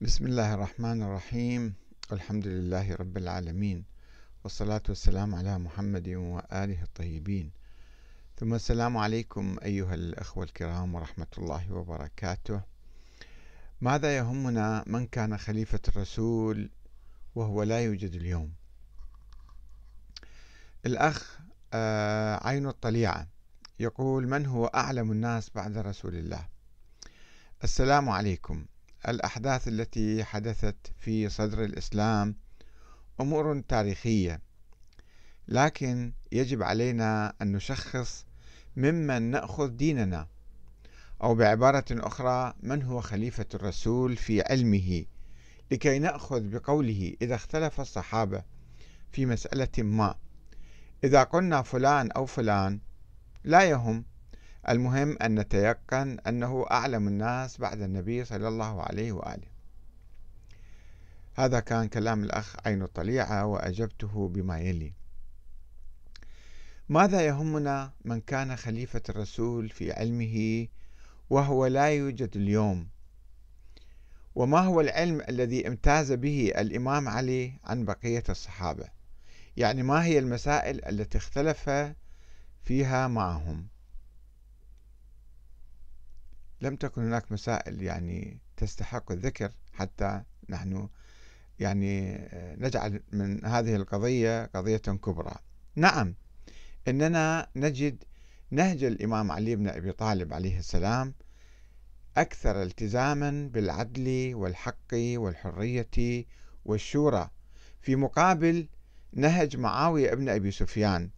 بسم الله الرحمن الرحيم. الحمد لله رب العالمين. والصلاة والسلام على محمد وآله الطيبين. ثم السلام عليكم أيها الأخوة الكرام ورحمة الله وبركاته. ماذا يهمنا من كان خليفة الرسول وهو لا يوجد اليوم؟ الأخ آه، عين الطليعة يقول من هو أعلم الناس بعد رسول الله؟ السلام عليكم. الأحداث التي حدثت في صدر الإسلام أمور تاريخية. لكن يجب علينا أن نشخص ممن نأخذ ديننا أو بعبارة أخرى من هو خليفة الرسول في علمه لكي نأخذ بقوله إذا اختلف الصحابة في مسألة ما. إذا قلنا فلان أو فلان لا يهم المهم أن نتيقن أنه أعلم الناس بعد النبي صلى الله عليه وآله. هذا كان كلام الأخ عين الطليعة وأجبته بما يلي. ماذا يهمنا من كان خليفة الرسول في علمه وهو لا يوجد اليوم؟ وما هو العلم الذي امتاز به الإمام علي عن بقية الصحابة؟ يعني ما هي المسائل التي اختلف فيها معهم؟ لم تكن هناك مسائل يعني تستحق الذكر حتى نحن يعني آه، نجعل من هذه القضية قضية كبرى. نعم إننا نجد نهج الإمام علي بن أبي طالب عليه السلام أكثر التزاما بالعدل والحق والحرية والشورى في مقابل نهج معاوية بن أبي سفيان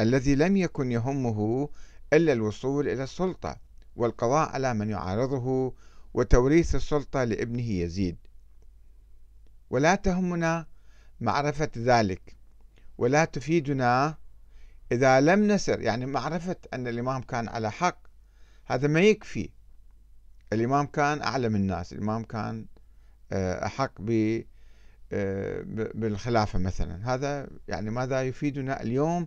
الذي لم يكن يهمه إلا الوصول إلى السلطة. والقضاء على من يعارضه وتوريث السلطة لابنه يزيد. ولا تهمنا معرفة ذلك ولا تفيدنا إذا لم نسر. يعني معرفة أن الإمام كان على حق هذا ما يكفي. الإمام كان أعلم الناس الإمام كان آه، أحق آه، بالخلافة مثلا. هذا يعني ماذا يفيدنا اليوم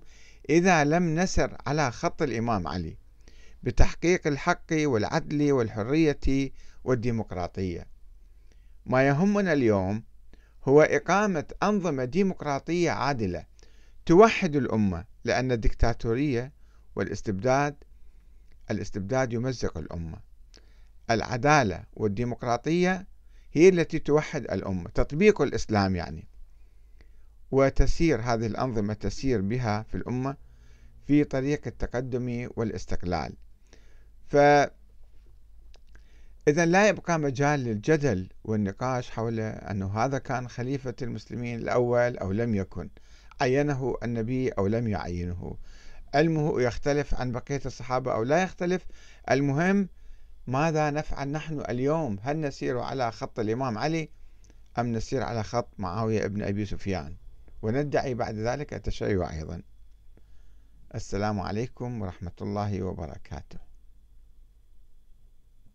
إذا لم نسر على خط الإمام علي؟ بتحقيق الحق والعدل والحرية والديمقراطية. ما يهمنا اليوم هو إقامة أنظمة ديمقراطية عادلة توحد الأمة لأن الدكتاتورية والاستبداد الاستبداد يمزق الأمة. العدالة والديمقراطية هي التي توحد الأمة تطبيق الإسلام يعني. وتسير هذه الأنظمة تسير بها في الأمة في طريق التقدم والاستقلال. فإذا لا يبقى مجال للجدل والنقاش حول أنه هذا كان خليفة المسلمين الأول أو لم يكن عينه النبي أو لم يعينه. علمه يختلف عن بقية الصحابة أو لا يختلف. المهم ماذا نفعل نحن اليوم؟ هل نسير على خط الإمام علي أم نسير على خط معاوية ابن أبي سفيان؟ وندعي بعد ذلك التشيع أيضا. السلام عليكم ورحمة الله وبركاته.